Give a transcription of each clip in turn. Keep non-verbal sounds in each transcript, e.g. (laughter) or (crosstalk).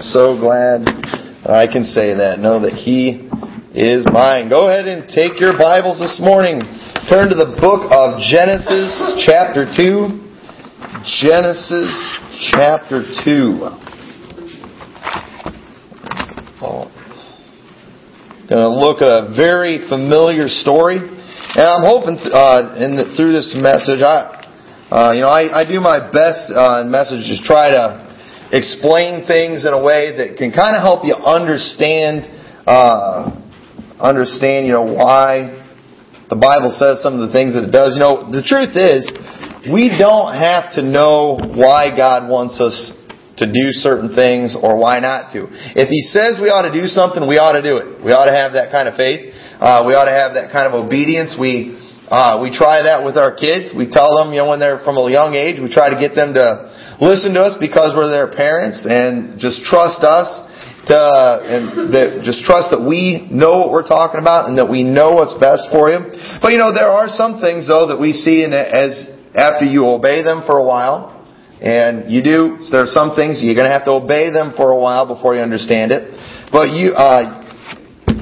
So glad I can say that. Know that He is mine. Go ahead and take your Bibles this morning. Turn to the book of Genesis, chapter 2. Genesis, chapter 2. Going to look at a very familiar story. And I'm hoping uh, the, through this message, I, uh, you know, I, I do my best uh, in messages try to explain things in a way that can kind of help you understand, uh, understand, you know, why the Bible says some of the things that it does. You know, the truth is, we don't have to know why God wants us to do certain things or why not to. If He says we ought to do something, we ought to do it. We ought to have that kind of faith. Uh, we ought to have that kind of obedience. We uh, we try that with our kids. We tell them, you know, when they're from a young age, we try to get them to listen to us because we're their parents and just trust us to, and that just trust that we know what we're talking about and that we know what's best for you. But you know, there are some things though that we see in as after you obey them for a while, and you do, there are some things you're going to have to obey them for a while before you understand it. But you, uh,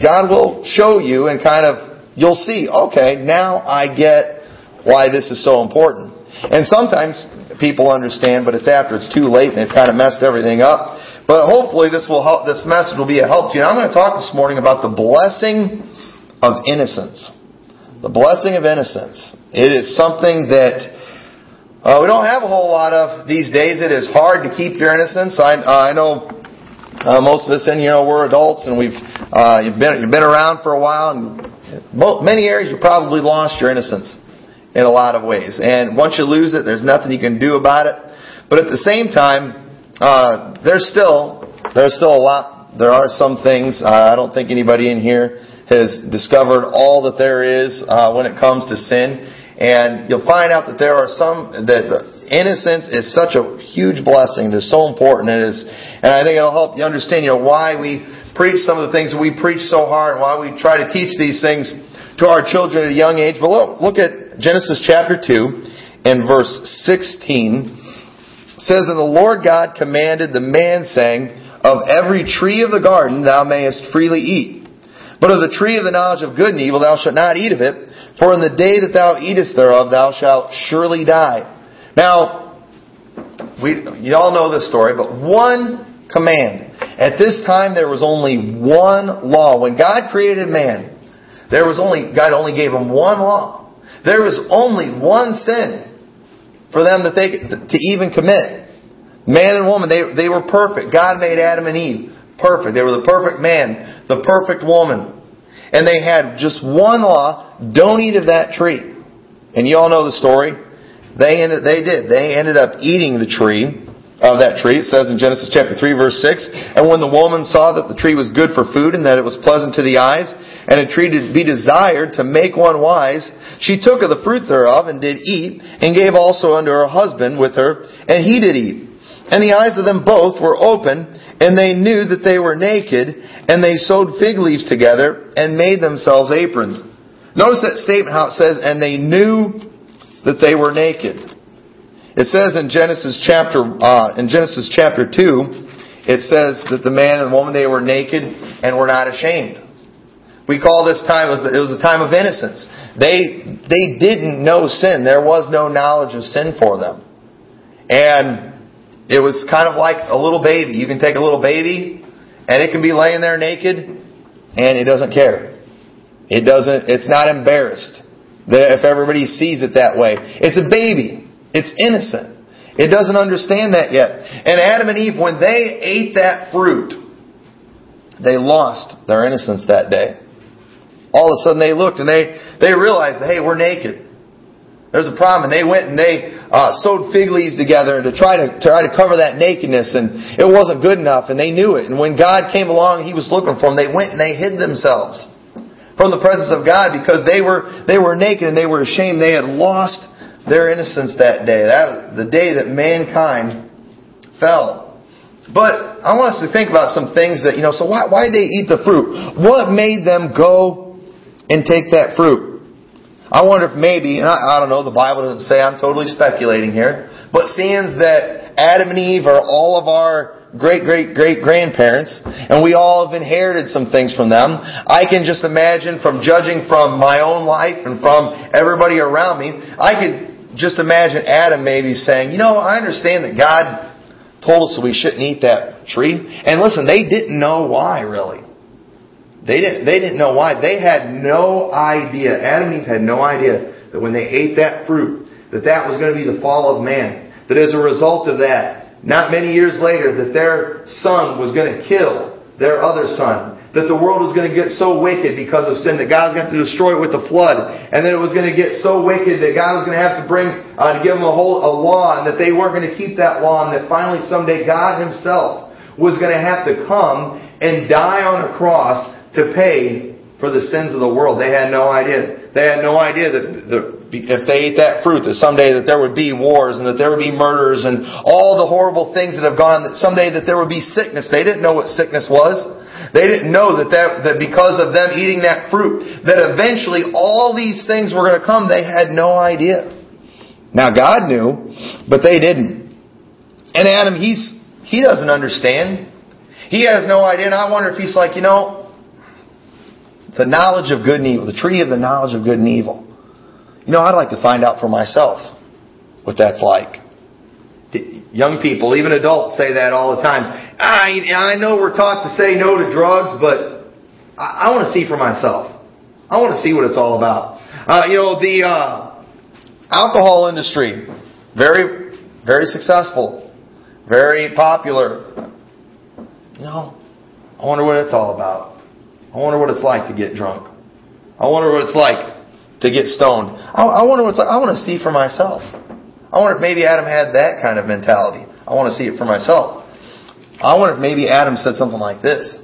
God will show you and kind of you'll see, okay, now I get why this is so important. And sometimes people understand, but it's after it's too late and they've kind of messed everything up. But hopefully this will help, this message will be a help to you. And I'm going to talk this morning about the blessing of innocence. The blessing of innocence. It is something that uh, we don't have a whole lot of these days. It is hard to keep your innocence. I, uh, I know uh, most of us in here, we're adults and we've uh, you've been you've been around for a while, and many areas you probably lost your innocence in a lot of ways. And once you lose it, there's nothing you can do about it. But at the same time, uh, there's still there's still a lot. There are some things. Uh, I don't think anybody in here has discovered all that there is uh, when it comes to sin. And you'll find out that there are some that innocence is such a huge blessing. It is so important. It is, and I think it'll help you understand, you know, why we preach some of the things that we preach so hard, and why we try to teach these things to our children at a young age. But look, look at Genesis chapter 2 and verse 16. Says, And the Lord God commanded the man, saying, Of every tree of the garden thou mayest freely eat. But of the tree of the knowledge of good and evil thou shalt not eat of it, for in the day that thou eatest thereof thou shalt surely die. Now, we, you all know this story, but one command at this time, there was only one law. When God created man, there was only God only gave him one law. There was only one sin for them that they to even commit. Man and woman, they they were perfect. God made Adam and Eve perfect. They were the perfect man, the perfect woman, and they had just one law: don't eat of that tree. And you all know the story. They ended, they did. They ended up eating the tree of that tree. It says in Genesis chapter 3 verse 6, And when the woman saw that the tree was good for food and that it was pleasant to the eyes, and a tree to be desired to make one wise, she took of the fruit thereof and did eat, and gave also unto her husband with her, and he did eat. And the eyes of them both were open, and they knew that they were naked, and they sewed fig leaves together, and made themselves aprons. Notice that statement how it says, and they knew that they were naked. It says in Genesis chapter uh, in Genesis chapter two, it says that the man and the woman they were naked and were not ashamed. We call this time it was a time of innocence. They they didn't know sin. There was no knowledge of sin for them, and it was kind of like a little baby. You can take a little baby, and it can be laying there naked, and it doesn't care. It doesn't. It's not embarrassed if everybody sees it that way. It's a baby. It's innocent. It doesn't understand that yet. And Adam and Eve, when they ate that fruit, they lost their innocence that day. All of a sudden they looked and they, they realized, that hey, we're naked. There's a problem. And they went and they uh, sewed fig leaves together to try to try to cover that nakedness, and it wasn't good enough, and they knew it. And when God came along, He was looking for them. They went and they hid themselves from the presence of God because they were they were naked and they were ashamed. They had lost their innocence that day, that the day that mankind fell. But I want us to think about some things that, you know, so why, why did they eat the fruit? What made them go and take that fruit? I wonder if maybe, and I, I don't know, the Bible doesn't say, I'm totally speculating here, but seeing that Adam and Eve are all of our great great great grandparents, and we all have inherited some things from them. I can just imagine from judging from my own life and from everybody around me, I could just imagine Adam maybe saying, you know, I understand that God told us that we shouldn't eat that tree. And listen, they didn't know why really. They didn't, they didn't know why. They had no idea. Adam and Eve had no idea that when they ate that fruit, that that was going to be the fall of man. That as a result of that, not many years later, that their son was going to kill their other son. That the world was going to get so wicked because of sin that God was going to, destroy it with the flood. And that it was going to get so wicked that God was going to have to bring, uh, to give them a whole, a law and that they weren't going to keep that law and that finally someday God himself was going to have to come and die on a cross to pay for the sins of the world. They had no idea. They had no idea that the, if they ate that fruit, that someday that there would be wars and that there would be murders and all the horrible things that have gone, that someday that there would be sickness. They didn't know what sickness was. They didn't know that, that, that because of them eating that fruit, that eventually all these things were going to come. They had no idea. Now God knew, but they didn't. And Adam, he's, he doesn't understand. He has no idea. And I wonder if he's like, you know, the knowledge of good and evil, the tree of the knowledge of good and evil. You know, I'd like to find out for myself what that's like. Young people, even adults say that all the time. I, I know we're taught to say no to drugs, but I, I want to see for myself. I want to see what it's all about. Uh, you know, the uh, alcohol industry, very, very successful, very popular. You know, I wonder what it's all about. I wonder what it's like to get drunk. I wonder what it's like to get stoned. I, wonder what it's like. I want to see for myself. I wonder if maybe Adam had that kind of mentality. I want to see it for myself. I wonder if maybe Adam said something like this.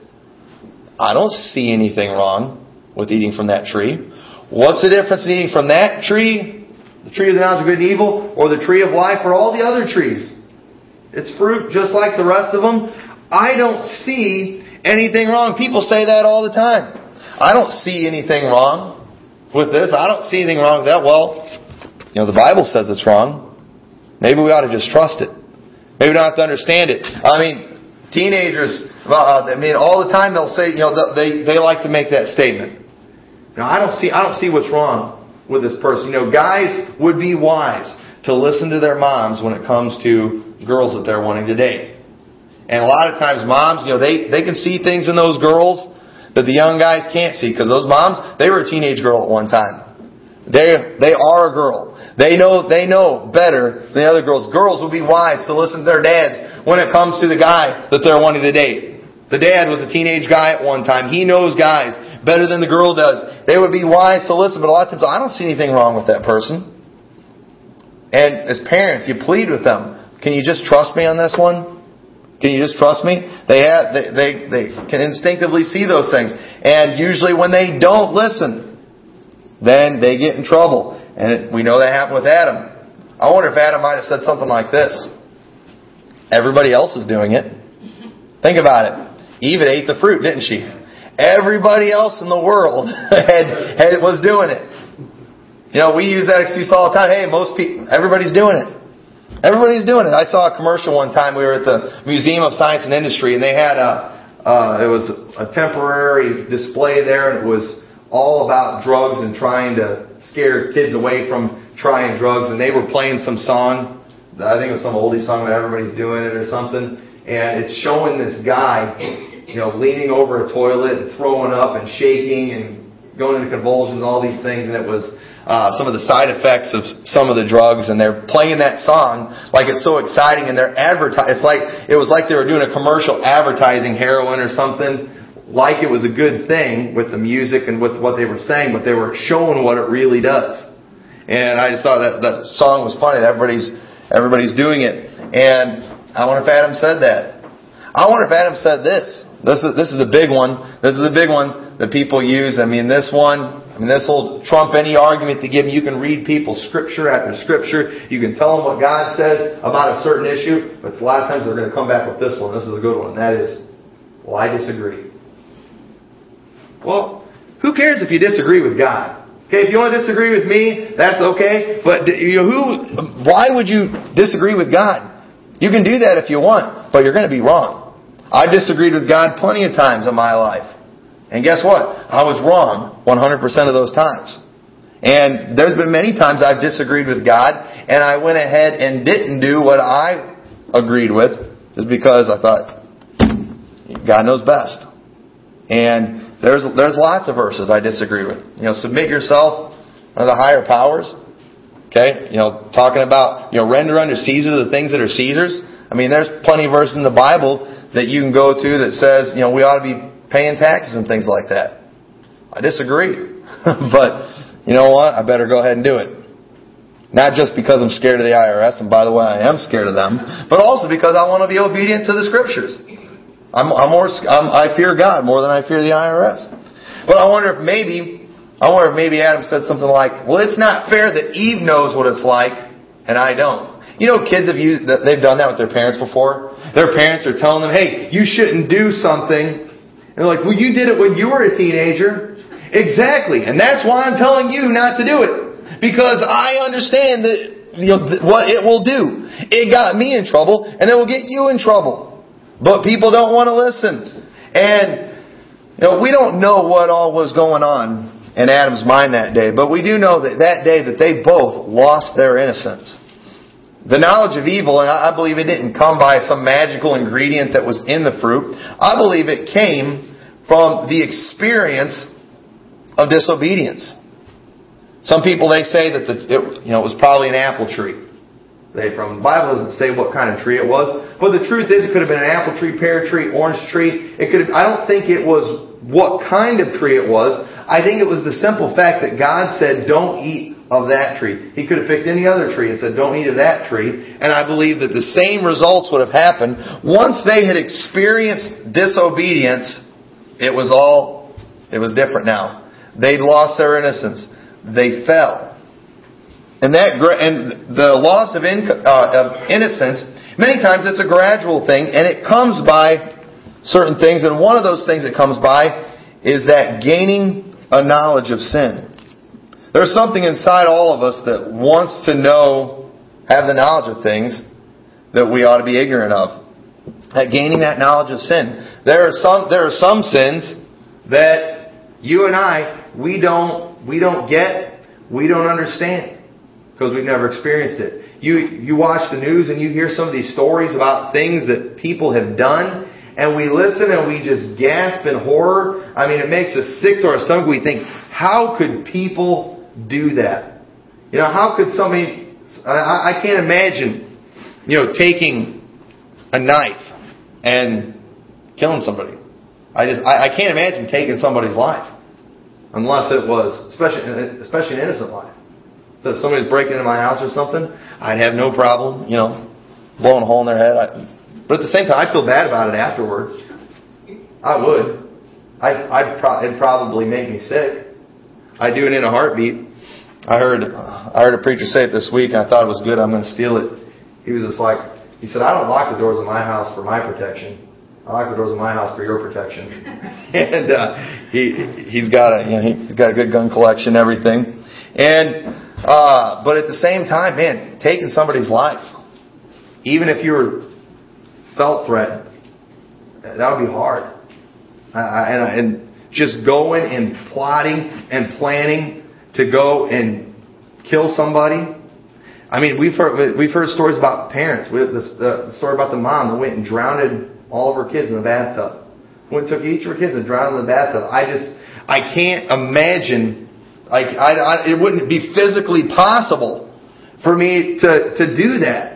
I don't see anything wrong with eating from that tree. What's the difference in eating from that tree, the tree of the knowledge of good and evil, or the tree of life, or all the other trees? It's fruit just like the rest of them. I don't see anything wrong. People say that all the time. I don't see anything wrong with this. I don't see anything wrong with that. Well, you know, the Bible says it's wrong. Maybe we ought to just trust it. Maybe we don't have to understand it. I mean, teenagers, uh, I mean, all the time they'll say, you know, they, they like to make that statement. Now, I don't see, I don't see what's wrong with this person. You know, guys would be wise to listen to their moms when it comes to girls that they're wanting to date. And a lot of times moms, you know, they, they can see things in those girls that the young guys can't see because those moms, they were a teenage girl at one time. They, they are a girl. They know, they know better than the other girls. Girls would be wise to listen to their dads when it comes to the guy that they're wanting to date. The dad was a teenage guy at one time. He knows guys better than the girl does. They would be wise to listen, but a lot of times I don't see anything wrong with that person. And as parents, you plead with them. Can you just trust me on this one? Can you just trust me? They, have, they, they, they can instinctively see those things. And usually when they don't listen, then they get in trouble. And we know that happened with Adam. I wonder if Adam might have said something like this. Everybody else is doing it. Think about it. Eve ate the fruit, didn't she? Everybody else in the world (laughs) had, had was doing it. You know, we use that excuse all the time. Hey, most people, everybody's doing it. Everybody's doing it. I saw a commercial one time. We were at the Museum of Science and Industry, and they had a uh, it was a temporary display there, and it was all about drugs and trying to scare kids away from trying drugs. And they were playing some song. I think it was some oldie song that everybody's doing it or something. And it's showing this guy, you know, leaning over a toilet and throwing up and shaking and going into convulsions, all these things. And it was uh, some of the side effects of some of the drugs, and they're playing that song like it's so exciting, and they're advertising. It's like it was like they were doing a commercial advertising heroin or something, like it was a good thing with the music and with what they were saying, but they were showing what it really does. And I just thought that that song was funny. Everybody's everybody's doing it, and I wonder if Adam said that. I wonder if Adam said this. This is this is a big one. This is a big one that people use. I mean, this one I mean, this will trump any argument to give. Me you can read people scripture after scripture. You can tell them what God says about a certain issue, but a lot of times they're going to come back with this one. This is a good one. That is, well, I disagree. Well, who cares if you disagree with God? Okay, if you want to disagree with me, that's okay. But you know, who? Why would you disagree with God? You can do that if you want, but you're going to be wrong. I disagreed with God plenty of times in my life. And guess what? I was wrong 100% of those times. And there's been many times I've disagreed with God and I went ahead and didn't do what I agreed with just because I thought God knows best. And there's there's lots of verses I disagree with. You know, submit yourself to the higher powers. Okay? You know, talking about, you know, render unto Caesar the things that are Caesar's. I mean, there's plenty of verses in the Bible that you can go to that says, you know, we ought to be paying taxes and things like that. I disagree. (laughs) but you know what? I better go ahead and do it. Not just because I'm scared of the IRS, and by the way, I am scared of them, but also because I want to be obedient to the scriptures. I'm, I'm more, I'm, I fear God more than I fear the IRS. But I wonder if maybe, I wonder if maybe Adam said something like, well, it's not fair that Eve knows what it's like, and I don't. You know, kids have used, they've done that with their parents before. Their parents are telling them, hey, you shouldn't do something, and like, well, you did it when you were a teenager. Exactly. And that's why I'm telling you not to do it. Because I understand that, you know, what it will do. It got me in trouble, and it will get you in trouble. But people don't want to listen. And, you know, we don't know what all was going on in Adam's mind that day, but we do know that that day that they both lost their innocence. The knowledge of evil, and I believe it didn't come by some magical ingredient that was in the fruit. I believe it came from the experience of disobedience. Some people they say that the it, you know it was probably an apple tree. They from the Bible doesn't say what kind of tree it was, but the truth is it could have been an apple tree, pear tree, orange tree. It could have, I don't think it was what kind of tree it was. I think it was the simple fact that God said, "Don't eat of that tree. He could have picked any other tree and said, don't eat of that tree. And I believe that the same results would have happened. Once they had experienced disobedience, it was all, it was different now. They'd lost their innocence. They fell. And that, and the loss of, in, uh, of innocence, many times it's a gradual thing, and it comes by certain things, and one of those things that comes by is that gaining a knowledge of sin. There's something inside all of us that wants to know, have the knowledge of things that we ought to be ignorant of. At gaining that knowledge of sin. There are some, there are some sins that you and I, we don't, we don't get, we don't understand. Because we've never experienced it. You, you watch the news and you hear some of these stories about things that people have done and we listen and we just gasp in horror. I mean, it makes us sick to our stomach. We think, how could people do that. You know, how could somebody, I, I can't imagine, you know, taking a knife and killing somebody. I just, I, I can't imagine taking somebody's life. Unless it was, especially, especially an innocent life. So if somebody's breaking into my house or something, I'd have no problem, you know, blowing a hole in their head. I, but at the same time, I feel bad about it afterwards. I would. I, I'd pro- it'd probably make me sick. I do it in a heartbeat. I heard I heard a preacher say it this week, and I thought it was good. I'm going to steal it. He was just like, he said, I don't lock the doors of my house for my protection. I lock the doors of my house for your protection. (laughs) and uh, he he's got a you know, he's got a good gun collection, everything. And uh, but at the same time, man, taking somebody's life, even if you were felt threatened, that would be hard. I, and, and just going and plotting and planning to go and kill somebody. I mean, we've heard we've heard stories about parents. We, the, the story about the mom that went and drowned all of her kids in the bathtub. Went took each of her kids and drowned in the bathtub. I just I can't imagine. Like I, I, it wouldn't be physically possible for me to to do that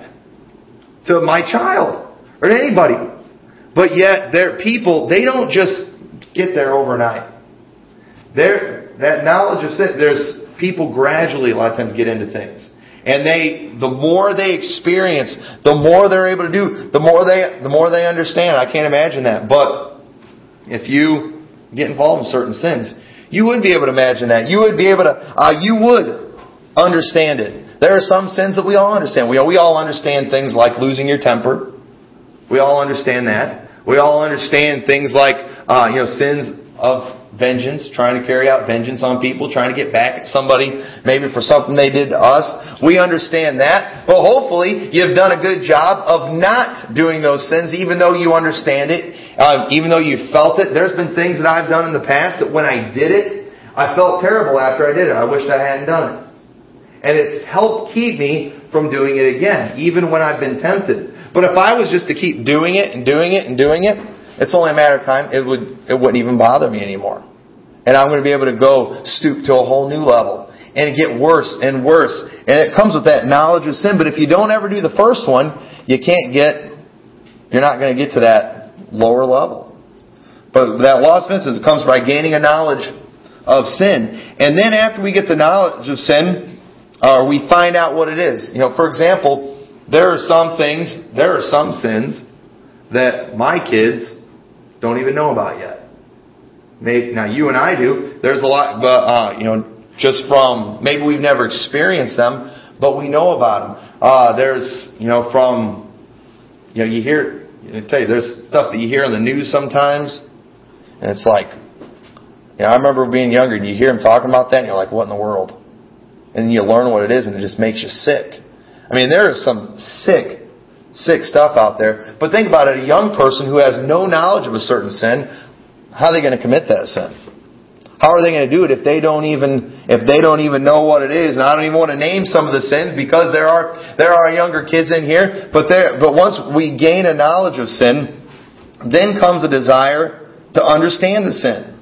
to my child or anybody. But yet, there are people they don't just get there overnight. There, that knowledge of sin, there's people gradually a lot of times get into things. And they, the more they experience, the more they're able to do, the more they, the more they understand. I can't imagine that. But if you get involved in certain sins, You would be able to imagine that. You would be able to, uh, you would understand it. There are some sins that we all understand. We, we all understand things like losing your temper. We all understand that. We all understand things like, uh, you know, sins of vengeance, trying to carry out vengeance on people, trying to get back at somebody maybe for something they did to us. We understand that. But hopefully you've done a good job of not doing those sins even though you understand it, uh, even though you felt it. There's been things that I've done in the past that when I did it, I felt terrible after I did it. I wished I hadn't done it. And it's helped keep me from doing it again, even when I've been tempted. But if I was just to keep doing it and doing it and doing it, it's only a matter of time. It would it wouldn't even bother me anymore. And I'm going to be able to go stoop to a whole new level and get worse and worse. And it comes with that knowledge of sin. But if you don't ever do the first one, you can't get, you're not going to get to that lower level. But that lost innocence comes by gaining a knowledge of sin. And then after we get the knowledge of sin, uh, we find out what it is. You know, for example, there are some things, there are some sins that my kids don't even know about yet. Maybe, now you and I do. There's a lot, but uh, you know, just from maybe we've never experienced them, but we know about them. Uh, there's you know from you know you hear I tell you there's stuff that you hear on the news sometimes, and it's like you know I remember being younger and you hear them talking about that and you're like what in the world, and you learn what it is and it just makes you sick. I mean there is some sick sick stuff out there. But think about it, a young person who has no knowledge of a certain sin, how are they going to commit that sin? How are they going to do it if they don't even if they don't even know what it is? And I don't even want to name some of the sins because there are there are younger kids in here. But there but once we gain a knowledge of sin, then comes a desire to understand the sin.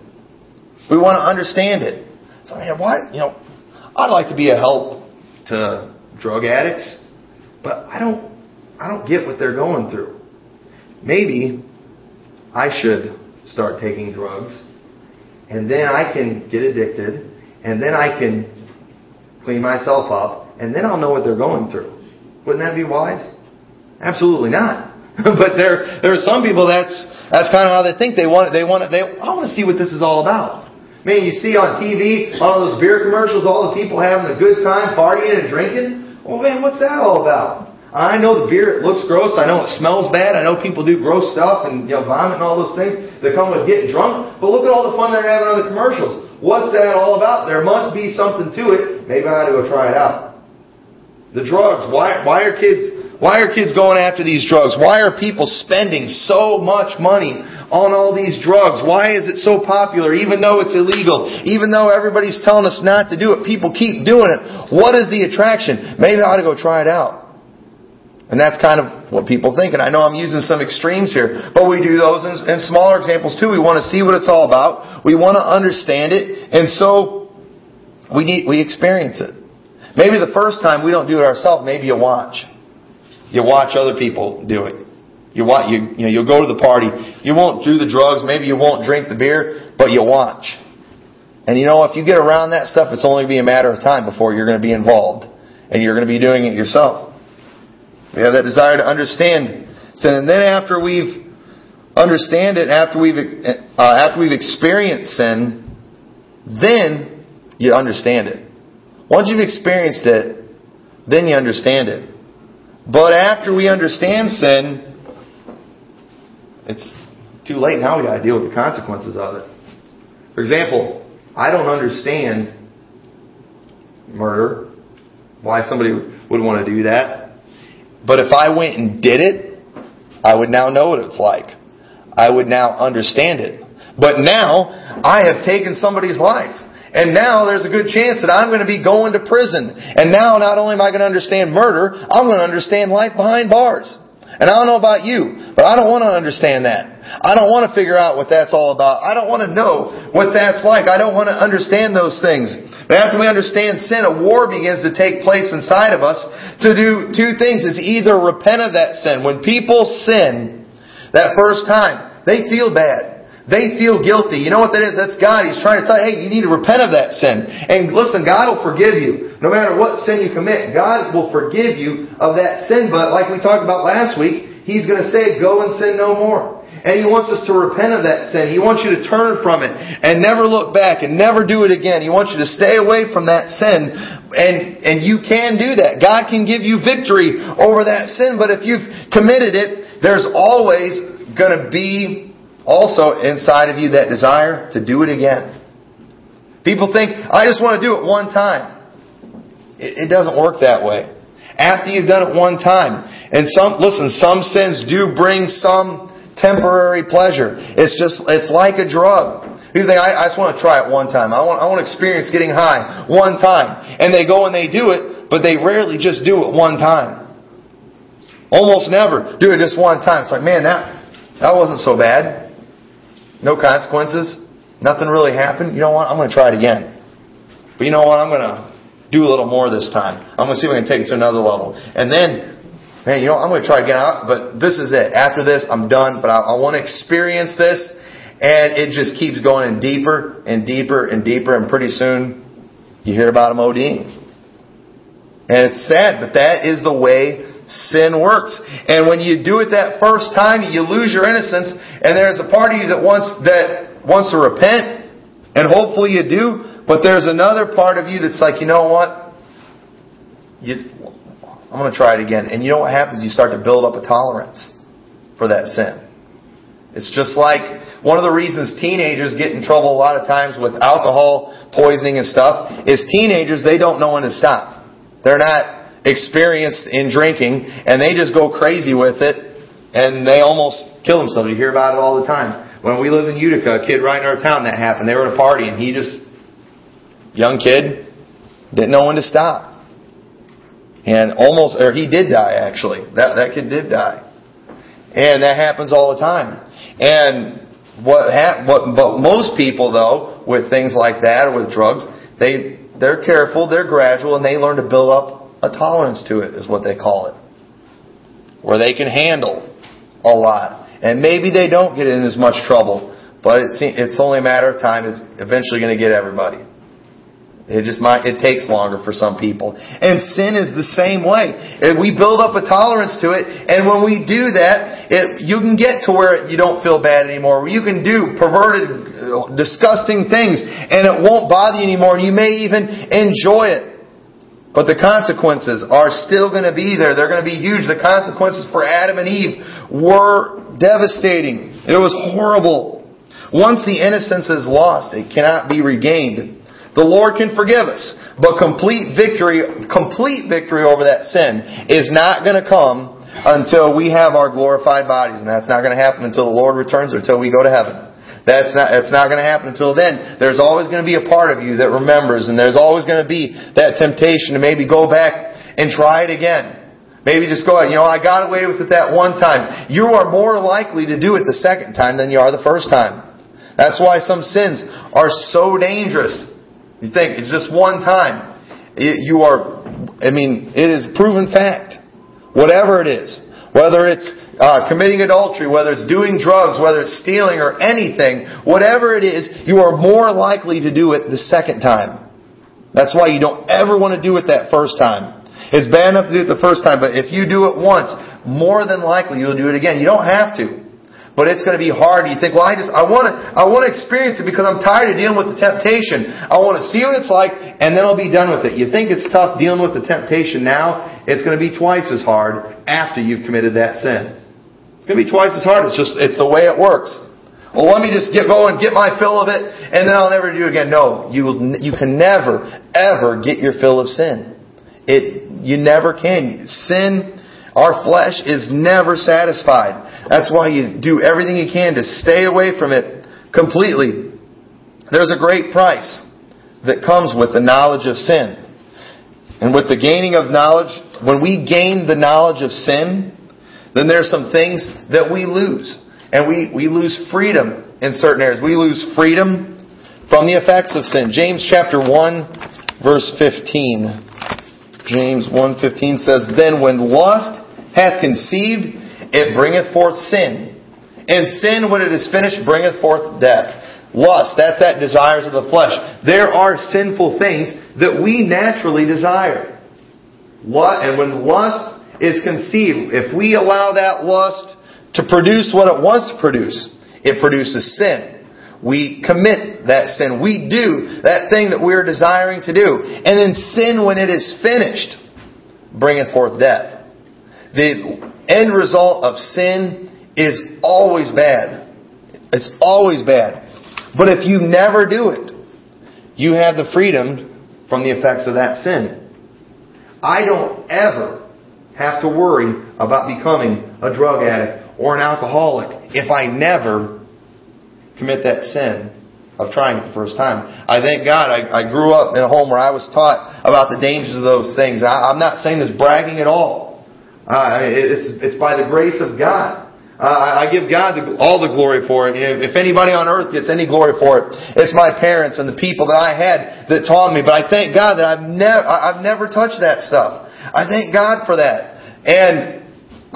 We want to understand it. So man, what you know? I'd like to be a help to drug addicts, but I don't I don't get what they're going through. Maybe I should start taking drugs, and then I can get addicted, and then I can clean myself up, and then I'll know what they're going through. Wouldn't that be wise? Absolutely not. (laughs) but there, there are some people that's that's kind of how they think. They want They want. They I want to see what this is all about. Man, you see on TV all those beer commercials, all the people having a good time, partying and drinking. Well, man, what's that all about? I know the beer, it looks gross. I know it smells bad. I know people do gross stuff and you know, vomit and all those things that come with getting drunk. But look at all the fun they're having on the commercials. What's that all about? There must be something to it. Maybe I ought to go try it out. The drugs. Why, why are kids, why are kids going after these drugs? Why are people spending so much money on all these drugs? Why is it so popular even though it's illegal? Even though everybody's telling us not to do it, people keep doing it. What is the attraction? Maybe I ought to go try it out. And that's kind of what people think. And I know I'm using some extremes here, but we do those in, in smaller examples too. We want to see what it's all about. We want to understand it. And so we need, we experience it. Maybe the first time we don't do it ourselves, maybe you watch. You watch other people do it. You watch, you, you know, you'll go to the party. You won't do the drugs. Maybe you won't drink the beer, but you watch. And you know, if you get around that stuff, it's only be a matter of time before you're going to be involved. And you're going to be doing it yourself. We have that desire to understand sin. And then after we've understand it, after we've, uh, after we've experienced sin, then you understand it. Once you've experienced it, then you understand it. But after we understand sin, it's too late. Now we got to deal with the consequences of it. For example, I don't understand murder, why somebody would want to do that. But if I went and did it, I would now know what it's like. I would now understand it. But now, I have taken somebody's life. And now there's a good chance that I'm going to be going to prison. And now not only am I going to understand murder, I'm going to understand life behind bars. And I don't know about you, but I don't want to understand that. I don't want to figure out what that's all about. I don't want to know what that's like. I don't want to understand those things. But after we understand sin, a war begins to take place inside of us to do two things. Is either repent of that sin. When people sin that first time, they feel bad. They feel guilty. You know what that is? That's God. He's trying to tell you, hey, you need to repent of that sin. And listen, God will forgive you. No matter what sin you commit, God will forgive you of that sin. But like we talked about last week, He's going to say, go and sin no more. And He wants us to repent of that sin. He wants you to turn from it and never look back and never do it again. He wants you to stay away from that sin. And, and you can do that. God can give you victory over that sin. But if you've committed it, there's always going to be also inside of you that desire to do it again. People think, I just want to do it one time. It, it doesn't work that way. After you've done it one time, and some, listen, some sins do bring some temporary pleasure. It's just, it's like a drug. People think, I, I just want to try it one time. I want, I want to experience getting high one time. And they go and they do it, but they rarely just do it one time. Almost never do it just one time. It's like, man, that, that wasn't so bad. No consequences. Nothing really happened. You know what? I'm going to try it again. But you know what? I'm going to do a little more this time. I'm going to see if I can take it to another level. And then, hey, you know, I'm going to try again. But this is it. After this, I'm done. But I, I want to experience this. And it just keeps going in deeper and deeper and deeper. And pretty soon, you hear about them ODing. And it's sad, but that is the way sin works. And when you do it that first time, you lose your innocence. And there's a part of you that wants that wants to repent, and hopefully you do, but there's another part of you that's like, you know what? You, I'm going to try it again. And you know what happens? You start to build up a tolerance for that sin. It's just like one of the reasons teenagers get in trouble a lot of times with alcohol poisoning and stuff is teenagers, they don't know when to stop. They're not experienced in drinking and they just go crazy with it and they almost kill themselves. You hear about it all the time. When we lived in Utica, a kid right in our town that happened. They were at a party and he just, young kid, didn't know when to stop. And almost, or he did die actually. That, that kid did die. And that happens all the time. And what, hap- what, but most people though, with things like that or with drugs, they, they're careful, they're gradual, and they learn to build up a tolerance to it, is what they call it. Where they can handle a lot. And maybe they don't get in as much trouble, but it's only a matter of time. It's eventually going to get everybody. It just might, it takes longer for some people. And sin is the same way. We build up a tolerance to it, and when we do that, it, you can get to where you don't feel bad anymore. You can do perverted, disgusting things, and it won't bother you anymore. You may even enjoy it. But the consequences are still going to be there. They're going to be huge. The consequences for Adam and Eve were devastating. It was horrible. Once the innocence is lost, it cannot be regained. The Lord can forgive us, but complete victory, complete victory over that sin is not going to come until we have our glorified bodies, and that's not going to happen until the Lord returns or until we go to heaven. That's not, that's not going to happen until then. There's always going to be a part of you that remembers, and there's always going to be that temptation to maybe go back and try it again. Maybe just go ahead. You know, I got away with it that one time. You are more likely to do it the second time than you are the first time. That's why some sins are so dangerous. You think it's just one time. You are, I mean, it is proven fact. Whatever it is, whether it's uh, committing adultery, whether it's doing drugs, whether it's stealing or anything, whatever it is, you are more likely to do it the second time. That's why you don't ever want to do it that first time. It's bad enough to do it the first time, but if you do it once, more than likely you'll do it again. You don't have to. But it's going to be hard. You think, well, I just, I want to, I want to experience it because I'm tired of dealing with the temptation. I want to see what it's like, and then I'll be done with it. You think it's tough dealing with the temptation now? It's going to be twice as hard after you've committed that sin. It's going to be twice as hard. It's just, it's the way it works. Well, let me just get going, get my fill of it, and then I'll never do it again. No, you you can never, ever get your fill of sin. It you never can. Sin, our flesh is never satisfied. That's why you do everything you can to stay away from it completely. There's a great price that comes with the knowledge of sin. And with the gaining of knowledge, when we gain the knowledge of sin, then there's some things that we lose. And we, we lose freedom in certain areas. We lose freedom from the effects of sin. James chapter 1, verse 15. James 1.15 says, Then when lust hath conceived, it bringeth forth sin. And sin, when it is finished, bringeth forth death. Lust, that's that desires of the flesh. There are sinful things that we naturally desire. What? And when lust is conceived, if we allow that lust to produce what it wants to produce. It produces sin. We commit that sin. We do that thing that we're desiring to do. And then sin, when it is finished, bringeth forth death. The end result of sin is always bad. It's always bad. But if you never do it, you have the freedom from the effects of that sin. I don't ever have to worry about becoming a drug addict or an alcoholic if I never commit that sin of trying it the first time. I thank God I, I grew up in a home where I was taught about the dangers of those things. I, am not saying this bragging at all. Uh, it's, it's by the grace of God. Uh, I give God all the glory for it. If anybody on earth gets any glory for it, it's my parents and the people that I had that taught me. But I thank God that I've never, I've never touched that stuff. I thank God for that. And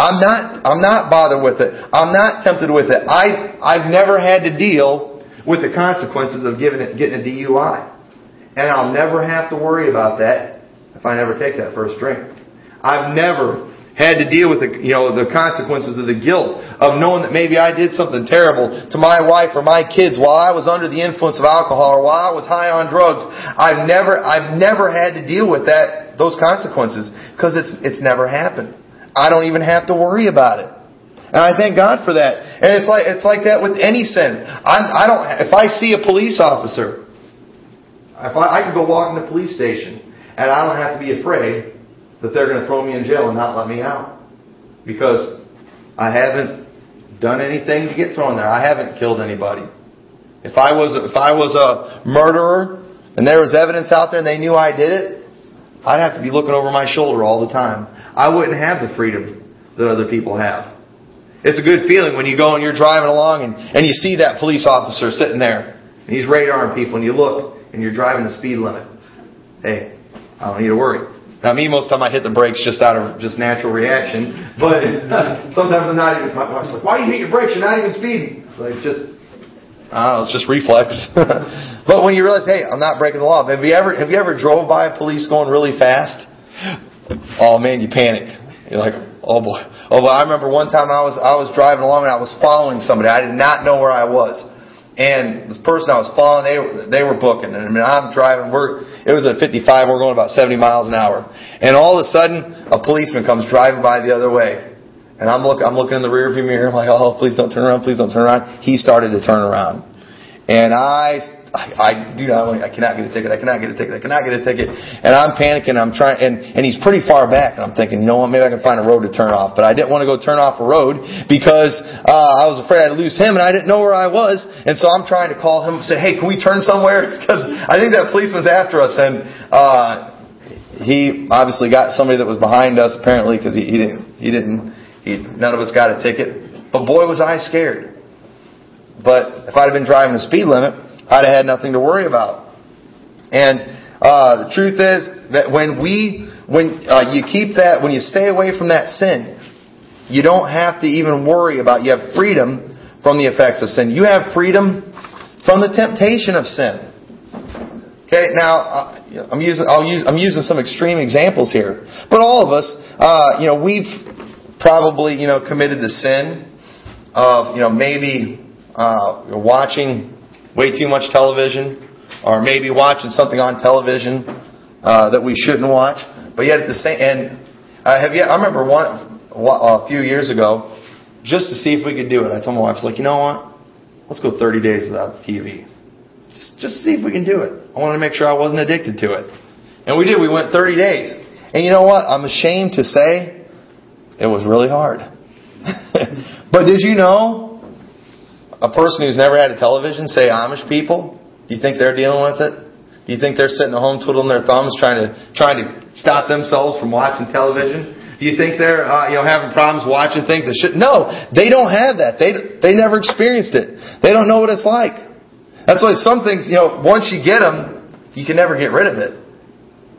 I'm not, I'm not bothered with it. I'm not tempted with it. I, I've never had to deal with the consequences of giving it, getting a DUI. And I'll never have to worry about that if I never take that first drink. I've never had to deal with the, you know, the consequences of the guilt of knowing that maybe I did something terrible to my wife or my kids while I was under the influence of alcohol or while I was high on drugs. I've never, I've never had to deal with that, those consequences because it's, it's never happened. I don't even have to worry about it. And I thank God for that. And it's like, it's like that with any sin. I'm, I don't, if I see a police officer, if I, I could go walk in the police station and I don't have to be afraid that they're going to throw me in jail and not let me out. Because I haven't done anything to get thrown there. I haven't killed anybody. If I was if I was a murderer and there was evidence out there and they knew I did it, I'd have to be looking over my shoulder all the time. I wouldn't have the freedom that other people have. It's a good feeling when you go and you're driving along and, and you see that police officer sitting there and he's radaring people and you look and you're driving the speed limit. Hey, I don't need to worry. Now, me, most of the time I hit the brakes just out of just natural reaction, but (laughs) sometimes I'm not even. My wife's like, "Why do you hit your brakes? You're not even speeding." It's like just, I it's just reflex. (laughs) but when you realize, hey, I'm not breaking the law. Have you ever have you ever drove by a police going really fast? Oh man, you panic. You're like, oh boy, oh boy. I remember one time I was I was driving along and I was following somebody. I did not know where I was. And this person I was following, they were, they were booking. And I mean, I'm driving, we're, it was at 55, we're going about 70 miles an hour. And all of a sudden, a policeman comes driving by the other way. And I'm looking, I'm looking in the rearview mirror. I'm like, oh, please don't turn around, please don't turn around. He started to turn around. And I I, I do not, I cannot get a ticket, I cannot get a ticket, I cannot get a ticket. And I'm panicking, I'm trying, and, and he's pretty far back, and I'm thinking, what, maybe I can find a road to turn off. But I didn't want to go turn off a road because, uh, I was afraid I'd lose him and I didn't know where I was. And so I'm trying to call him and say, hey, can we turn somewhere? (laughs) Because I think that policeman's after us. And, uh, he obviously got somebody that was behind us apparently because he, he didn't, he didn't, he, none of us got a ticket. But boy was I scared. But if I'd have been driving the speed limit, I'd have had nothing to worry about. And uh, the truth is that when we, when uh, you keep that, when you stay away from that sin, you don't have to even worry about. You have freedom from the effects of sin. You have freedom from the temptation of sin. Okay, now uh, I'm using I'll use I'm using some extreme examples here, but all of us, uh, you know, we've probably you know committed the sin of you know maybe uh, watching way too much television, or maybe watching something on television uh, that we shouldn't watch. But yet at the same, and I have you? I remember one a few years ago, just to see if we could do it. I told my wife, I was like, you know what? Let's go 30 days without the TV. Just, just see if we can do it. I wanted to make sure I wasn't addicted to it. And we did. We went 30 days. And you know what? I'm ashamed to say it was really hard. (laughs) but did you know a person who's never had a television, say Amish people, do you think they're dealing with it? Do you think they're sitting at home twiddling their thumbs trying to trying to stop themselves from watching television? Do you think they're uh, you know having problems watching things that should? No, they don't have that. They they never experienced it. They don't know what it's like. That's why some things you know once you get them, you can never get rid of it.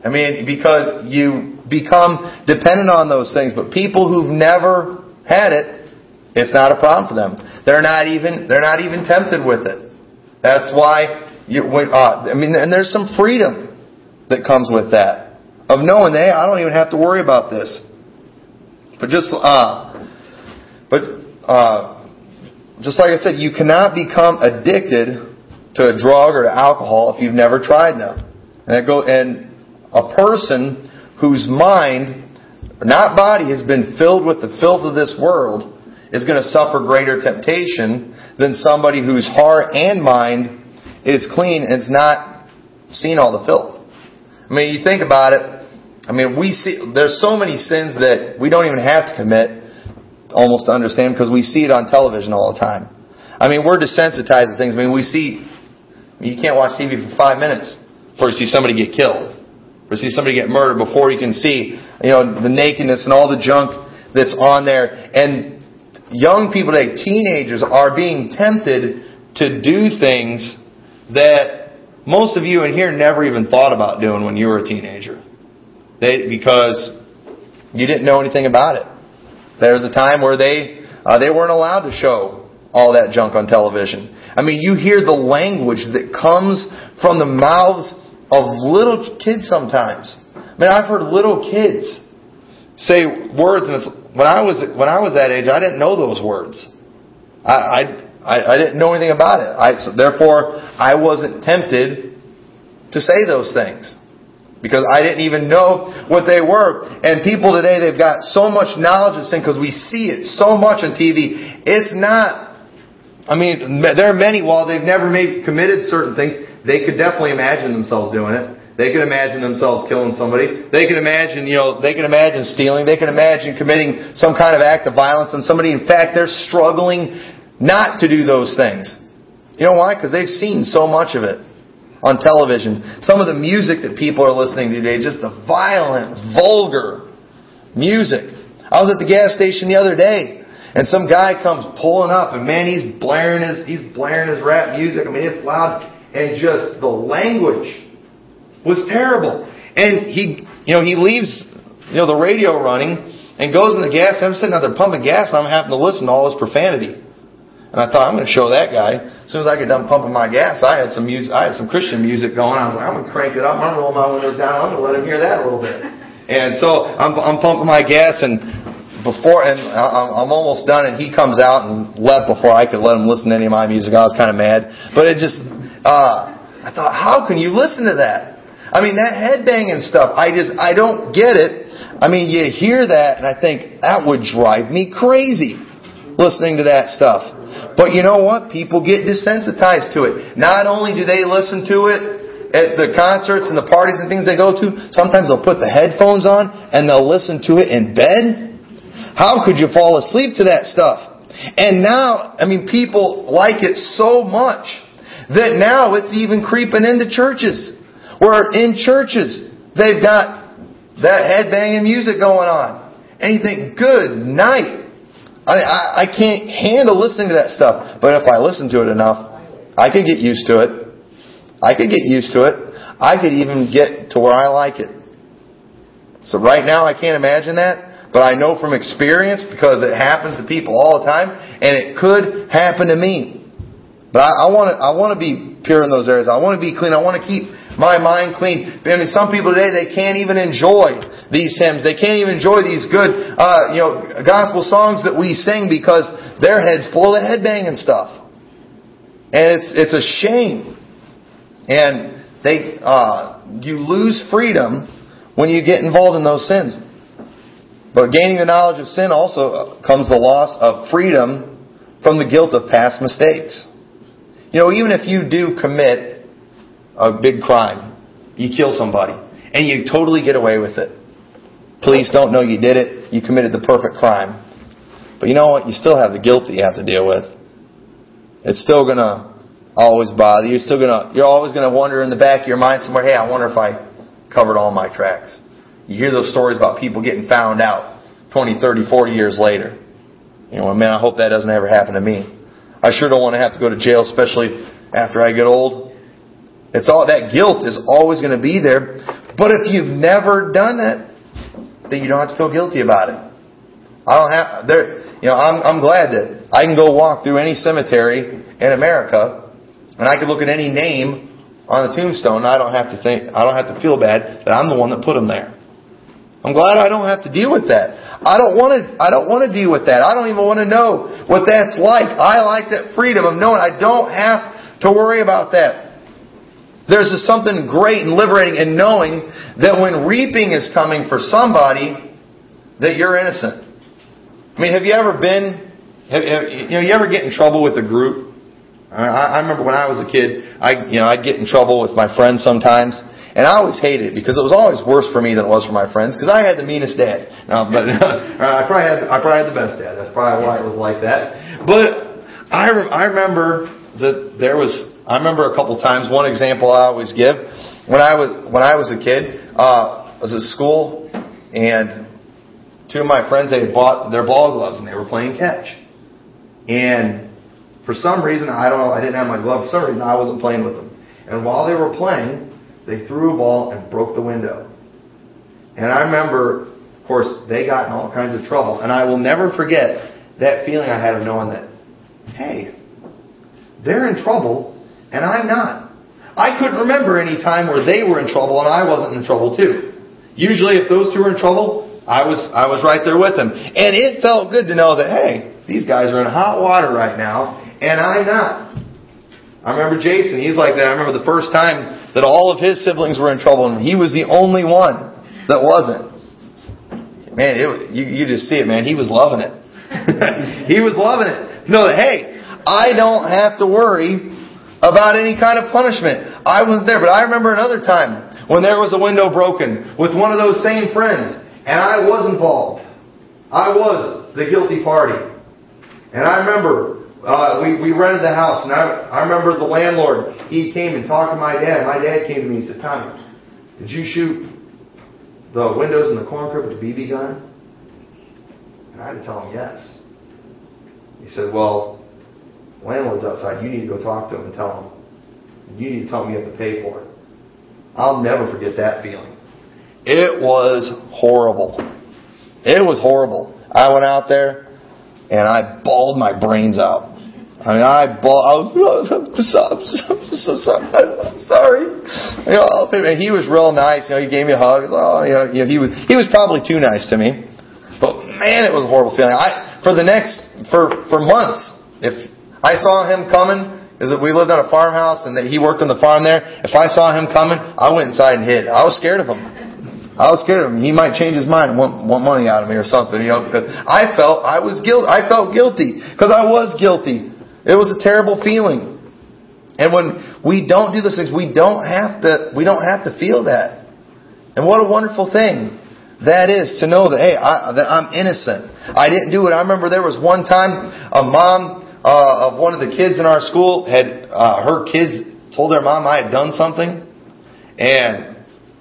I mean because you become dependent on those things. But people who've never had it, it's not a problem for them. They're not even they're not even tempted with it. That's why you. Uh, I mean, and there's some freedom that comes with that of knowing, hey, I don't even have to worry about this. But just uh, but uh, just like I said, you cannot become addicted to a drug or to alcohol if you've never tried them. And, that go, and a person whose mind, not body, has been filled with the filth of this world is going to suffer greater temptation than somebody whose heart and mind is clean and has not seen all the filth. I mean, you think about it. I mean, we see there's so many sins that we don't even have to commit almost to understand because we see it on television all the time. I mean, we're desensitized to things. I mean, we see you can't watch TV for five minutes before you see somebody get killed, or see somebody get murdered before you can see you know the nakedness and all the junk that's on there. And young people today, teenagers, are being tempted to do things that most of you in here never even thought about doing when you were a teenager. They, because you didn't know anything about it. There was a time where they, uh, they weren't allowed to show all that junk on television. I mean, you hear the language that comes from the mouths of little kids sometimes. I mean, I've heard little kids say words, and when I was when I was that age, I didn't know those words. I, I I, didn't know anything about it. I, so therefore, I wasn't tempted to say those things because I didn't even know what they were. And people today, they've got so much knowledge of sin because we see it so much on TV. It's not. I mean, there are many. While they've never made committed certain things, they could definitely imagine themselves doing it. They can imagine themselves killing somebody. They can imagine, you know, they can imagine stealing. They can imagine committing some kind of act of violence on somebody. In fact, they're struggling not to do those things. You know why? Because they've seen so much of it on television. Some of the music that people are listening to today, just the violent, vulgar music. I was at the gas station the other day, and some guy comes pulling up, and man, he's blaring his he's blaring his rap music. I mean, it's loud, and just the language was terrible. And he, you know, he leaves, you know, the radio running and goes in the gas. And I'm sitting out there pumping gas, and I'm having to listen to all this profanity. And I thought, I'm going to show that guy. As soon as I get done pumping my gas, I had some music, I had some Christian music going. I was like, I'm going to crank it up. I'm going to roll my windows down. I'm going to let him hear that a little bit. (laughs) And so I'm, I'm pumping my gas and before, and I'm almost done and he comes out and left before I could let him listen to any of my music. I was kind of mad. But it just, uh, I thought, how can you listen to that? I mean, that headbanging stuff, I just, I don't get it. I mean, you hear that and I think, that would drive me crazy listening to that stuff. But you know what? People get desensitized to it. Not only do they listen to it at the concerts and the parties and things they go to, sometimes they'll put the headphones on and they'll listen to it in bed. How could you fall asleep to that stuff? And now, I mean, people like it so much that now it's even creeping into churches. Where in churches, they've got that headbanging music going on. And you think, good night. I, I, I can't handle listening to that stuff. But if I listen to it enough, I could get used to it. I could get used to it. I could even get to where I like it. So right now I can't imagine that, but I know from experience because it happens to people all the time, and it could happen to me. But I, I want to I want to be pure in those areas. I want to be clean. I want to keep my mind clean. I mean, some people today they can't even enjoy these hymns. They can't even enjoy these good, uh, you know, gospel songs that we sing because their heads full of headbanging stuff, and it's it's a shame. And they, uh, you lose freedom when you get involved in those sins. But gaining the knowledge of sin also comes the loss of freedom from the guilt of past mistakes. You know, even if you do commit a big crime, you kill somebody, and you totally get away with it. Police don't know you did it. You committed the perfect crime. But you know what? You still have the guilt that you have to deal with. It's still going to always bother you. Still going to, you're always going to wonder in the back of your mind somewhere, hey, I wonder if I covered all my tracks. You hear those stories about people getting found out 20, 30, 40 years later. You know, man, I hope that doesn't ever happen to me. I sure don't want to have to go to jail, especially after I get old. It's all that guilt is always going to be there. But if you've never done it, then you don't have to feel guilty about it. I don't have there. You know, I'm I'm glad that I can go walk through any cemetery in America, and I can look at any name on the tombstone. I don't have to think. I don't have to feel bad that I'm the one that put them there. I'm glad I don't have to deal with that. I don't want to, I don't want to deal with that. I don't even want to know what that's like. I like that freedom of knowing I don't have to worry about that. There's something great and liberating in knowing that when reaping is coming for somebody, that you're innocent. I mean, have you ever been, have, have, you know, you ever get in trouble with a group? I, I remember when I was a kid, I, you know, I'd get in trouble with my friends sometimes, and I always hated it because it was always worse for me than it was for my friends because I had the meanest dad. No, but (laughs) I probably had I probably had the best dad. That's probably why it was like that. But I I remember that there was I remember a couple times. One example I always give when I was when I was a kid, uh, I was at school, and two of my friends they had bought their ball gloves and they were playing catch, and for some reason I don't know I didn't have my glove. For some reason I wasn't playing with them, and while they were playing they threw a ball and broke the window. And I remember, of course, they got in all kinds of trouble. And I will never forget that feeling I had of knowing that, hey, they're in trouble and I'm not. I couldn't remember any time where they were in trouble and I wasn't in trouble too. Usually if those two were in trouble, I was, I was right there with them. And it felt good to know that, hey, these guys are in hot water right now and I'm not. I remember Jason, he's like that. I remember the first time that all of his siblings were in trouble and he was the only one that wasn't. Man, it, you, you just see it, man. He was loving it. (laughs) he was loving it. Know that, hey, I don't have to worry about any kind of punishment. I was there, but I remember another time when there was a window broken with one of those same friends, and I was involved. I was the guilty party. And I remember uh, we, we rented the house, and I, I remember the landlord, he came and talked to my dad. My dad came to me and said, Tommy, did you shoot the windows in the corn crib with a BB gun? And I had to tell him yes. He said, well, landlord's outside. You need to go talk to him and tell him. You need to tell him you have to pay for it. I'll never forget that feeling. It was horrible. It was horrible. I went out there and I bawled my brains out. I mean, I bought. I was, I'm (laughs) so, I'm so, sorry. I'm sorry. (laughs) You know, and he was real nice. You know, he gave me a hug. Oh, you know, he was he was probably too nice to me. But man, it was a horrible feeling. I for the next for for months, if I saw him coming, is that we lived on a farmhouse and that he worked on the farm there. If I saw him coming, I went inside and hid. I was scared of him. I was scared of him. He might change his mind and want, want money out of me or something, you know, because I felt I was guilty. I felt guilty because I was guilty. It was a terrible feeling. And when we don't do those things, we don't have to, we don't have to feel that. And what a wonderful thing that is to know that, hey, I, that I'm innocent. I didn't do it. I remember there was one time a mom uh, of one of the kids in our school had, uh, her kids told their mom I had done something. And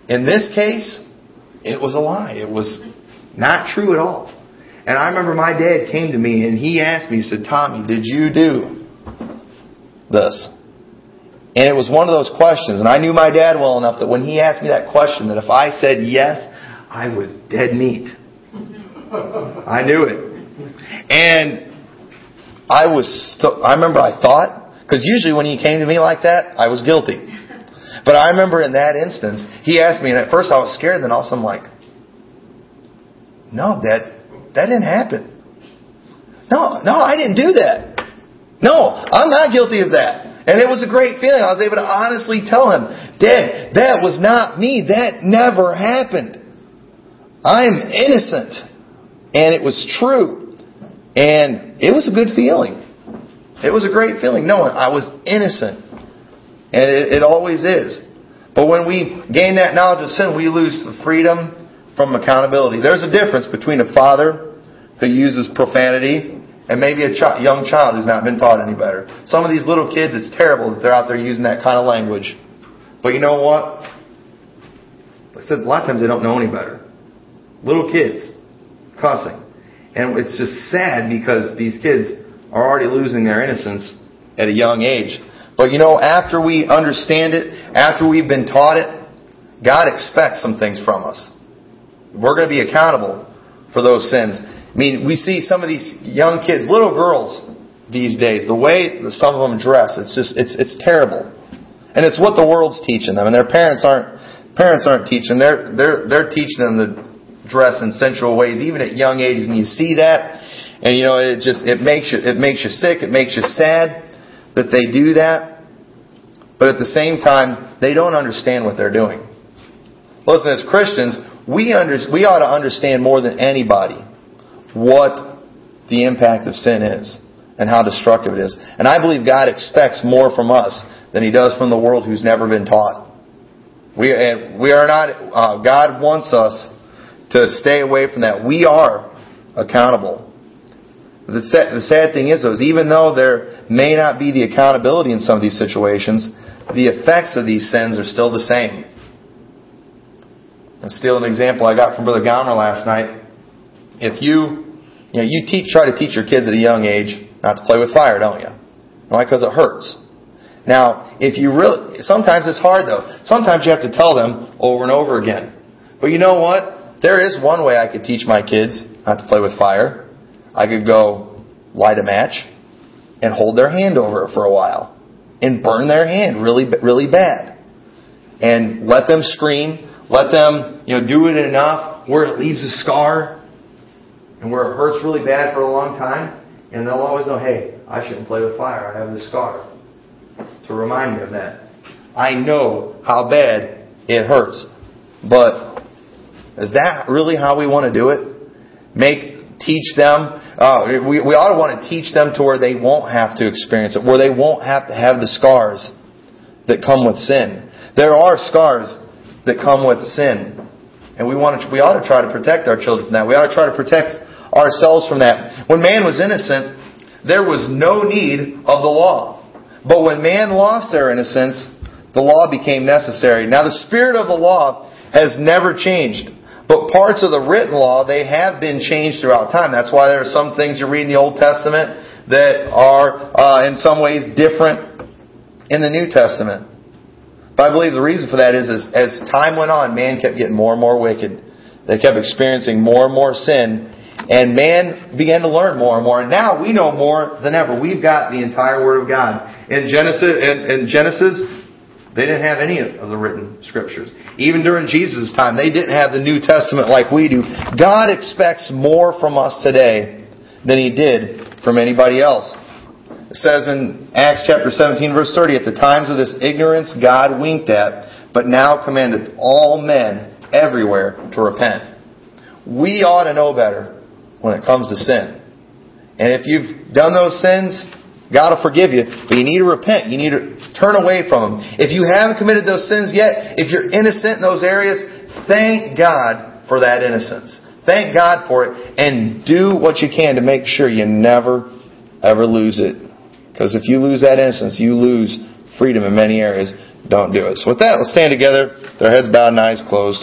in this case, it was a lie. It was not true at all. And I remember my dad came to me and he asked me, he said, Tommy, did you do this? And it was one of those questions. And I knew my dad well enough that when he asked me that question, that if I said yes, I was dead meat. (laughs) I knew it. And I was, st- I remember I thought, because usually when he came to me like that, I was guilty. But I remember in that instance, he asked me, and at first I was scared, then also I'm like, no, Dad, that didn't happen. No, no, I didn't do that. No, I'm not guilty of that. And it was a great feeling. I was able to honestly tell him, Dad, that was not me. That never happened. I'm innocent. And it was true. And it was a good feeling. It was a great feeling knowing I was innocent. And it, it always is. But when we gain that knowledge of sin, we lose the freedom from accountability. There's a difference between a father who uses profanity and maybe a ch- young child who's not been taught any better. Some of these little kids, it's terrible that they're out there using that kind of language. But you know what? I said a lot of times they don't know any better. Little kids cussing. And it's just sad because these kids are already losing their innocence at a young age. But you know, after we understand it, after we've been taught it, God expects some things from us. We're going to be accountable for those sins. I mean, we see some of these young kids, little girls these days, the way some of them dress, it's just, it's, it's terrible. And it's what the world's teaching them. And their parents aren't, parents aren't teaching. They're, they're, they're teaching them to dress in sensual ways, even at young ages, and you see that, and you know, it just it makes you it makes you sick, it makes you sad that they do that. But at the same time, they don't understand what they're doing. Listen, as Christians, we under, we ought to understand more than anybody what the impact of sin is and how destructive it is. And I believe God expects more from us than He does from the world who's never been taught. We, and we are not, uh, God wants us to stay away from that. We are accountable. The sad, the sad thing is, though, is even though there may not be the accountability in some of these situations, the effects of these sins are still the same. And still, an example I got from Brother Gomer last night. If you, you know, you teach, try to teach your kids at a young age not to play with fire, don't you? Why? Because it hurts. Now, if you really, sometimes it's hard though. Sometimes you have to tell them over and over again. But you know what? There is one way I could teach my kids not to play with fire. I could go light a match and hold their hand over it for a while and burn their hand really, really bad. And let them scream. Let them, you know, do it enough where it leaves a scar and where it hurts really bad for a long time. And they'll always know, hey, I shouldn't play with fire. I have this scar to remind me of that. I know how bad it hurts. But is that really how we want to do it? Make, teach them. Uh, we, we ought to want to teach them to where they won't have to experience it, where they won't have to have the scars that come with sin. There are scars that come with sin. And we want to, we ought to try to protect our children from that. We ought to try to protect ourselves from that. When man was innocent, there was no need of the law. But when man lost their innocence, the law became necessary. Now the spirit of the law has never changed. But parts of the written law, they have been changed throughout time. That's why there are some things you read in the Old Testament that are uh, in some ways different in the New Testament. But I believe the reason for that is, is as time went on, man kept getting more and more wicked. They kept experiencing more and more sin. And man began to learn more and more. And now we know more than ever. We've got the entire Word of God. In Genesis, in, in Genesis, they didn't have any of the written scriptures. Even during Jesus' time, they didn't have the New Testament like we do. God expects more from us today than He did from anybody else. It says in Acts chapter 17 verse 30, at the times of this ignorance God winked at, but now commandeth all men everywhere to repent. We ought to know better when it comes to sin. And if you've done those sins, God will forgive you, but you need to repent. You need to turn away from them. If you haven't committed those sins yet, if you're innocent in those areas, thank God for that innocence. Thank God for it and do what you can to make sure you never, ever lose it. Because if you lose that innocence, you lose freedom in many areas. Don't do it. So with that, let's stand together, with our heads bowed and eyes closed.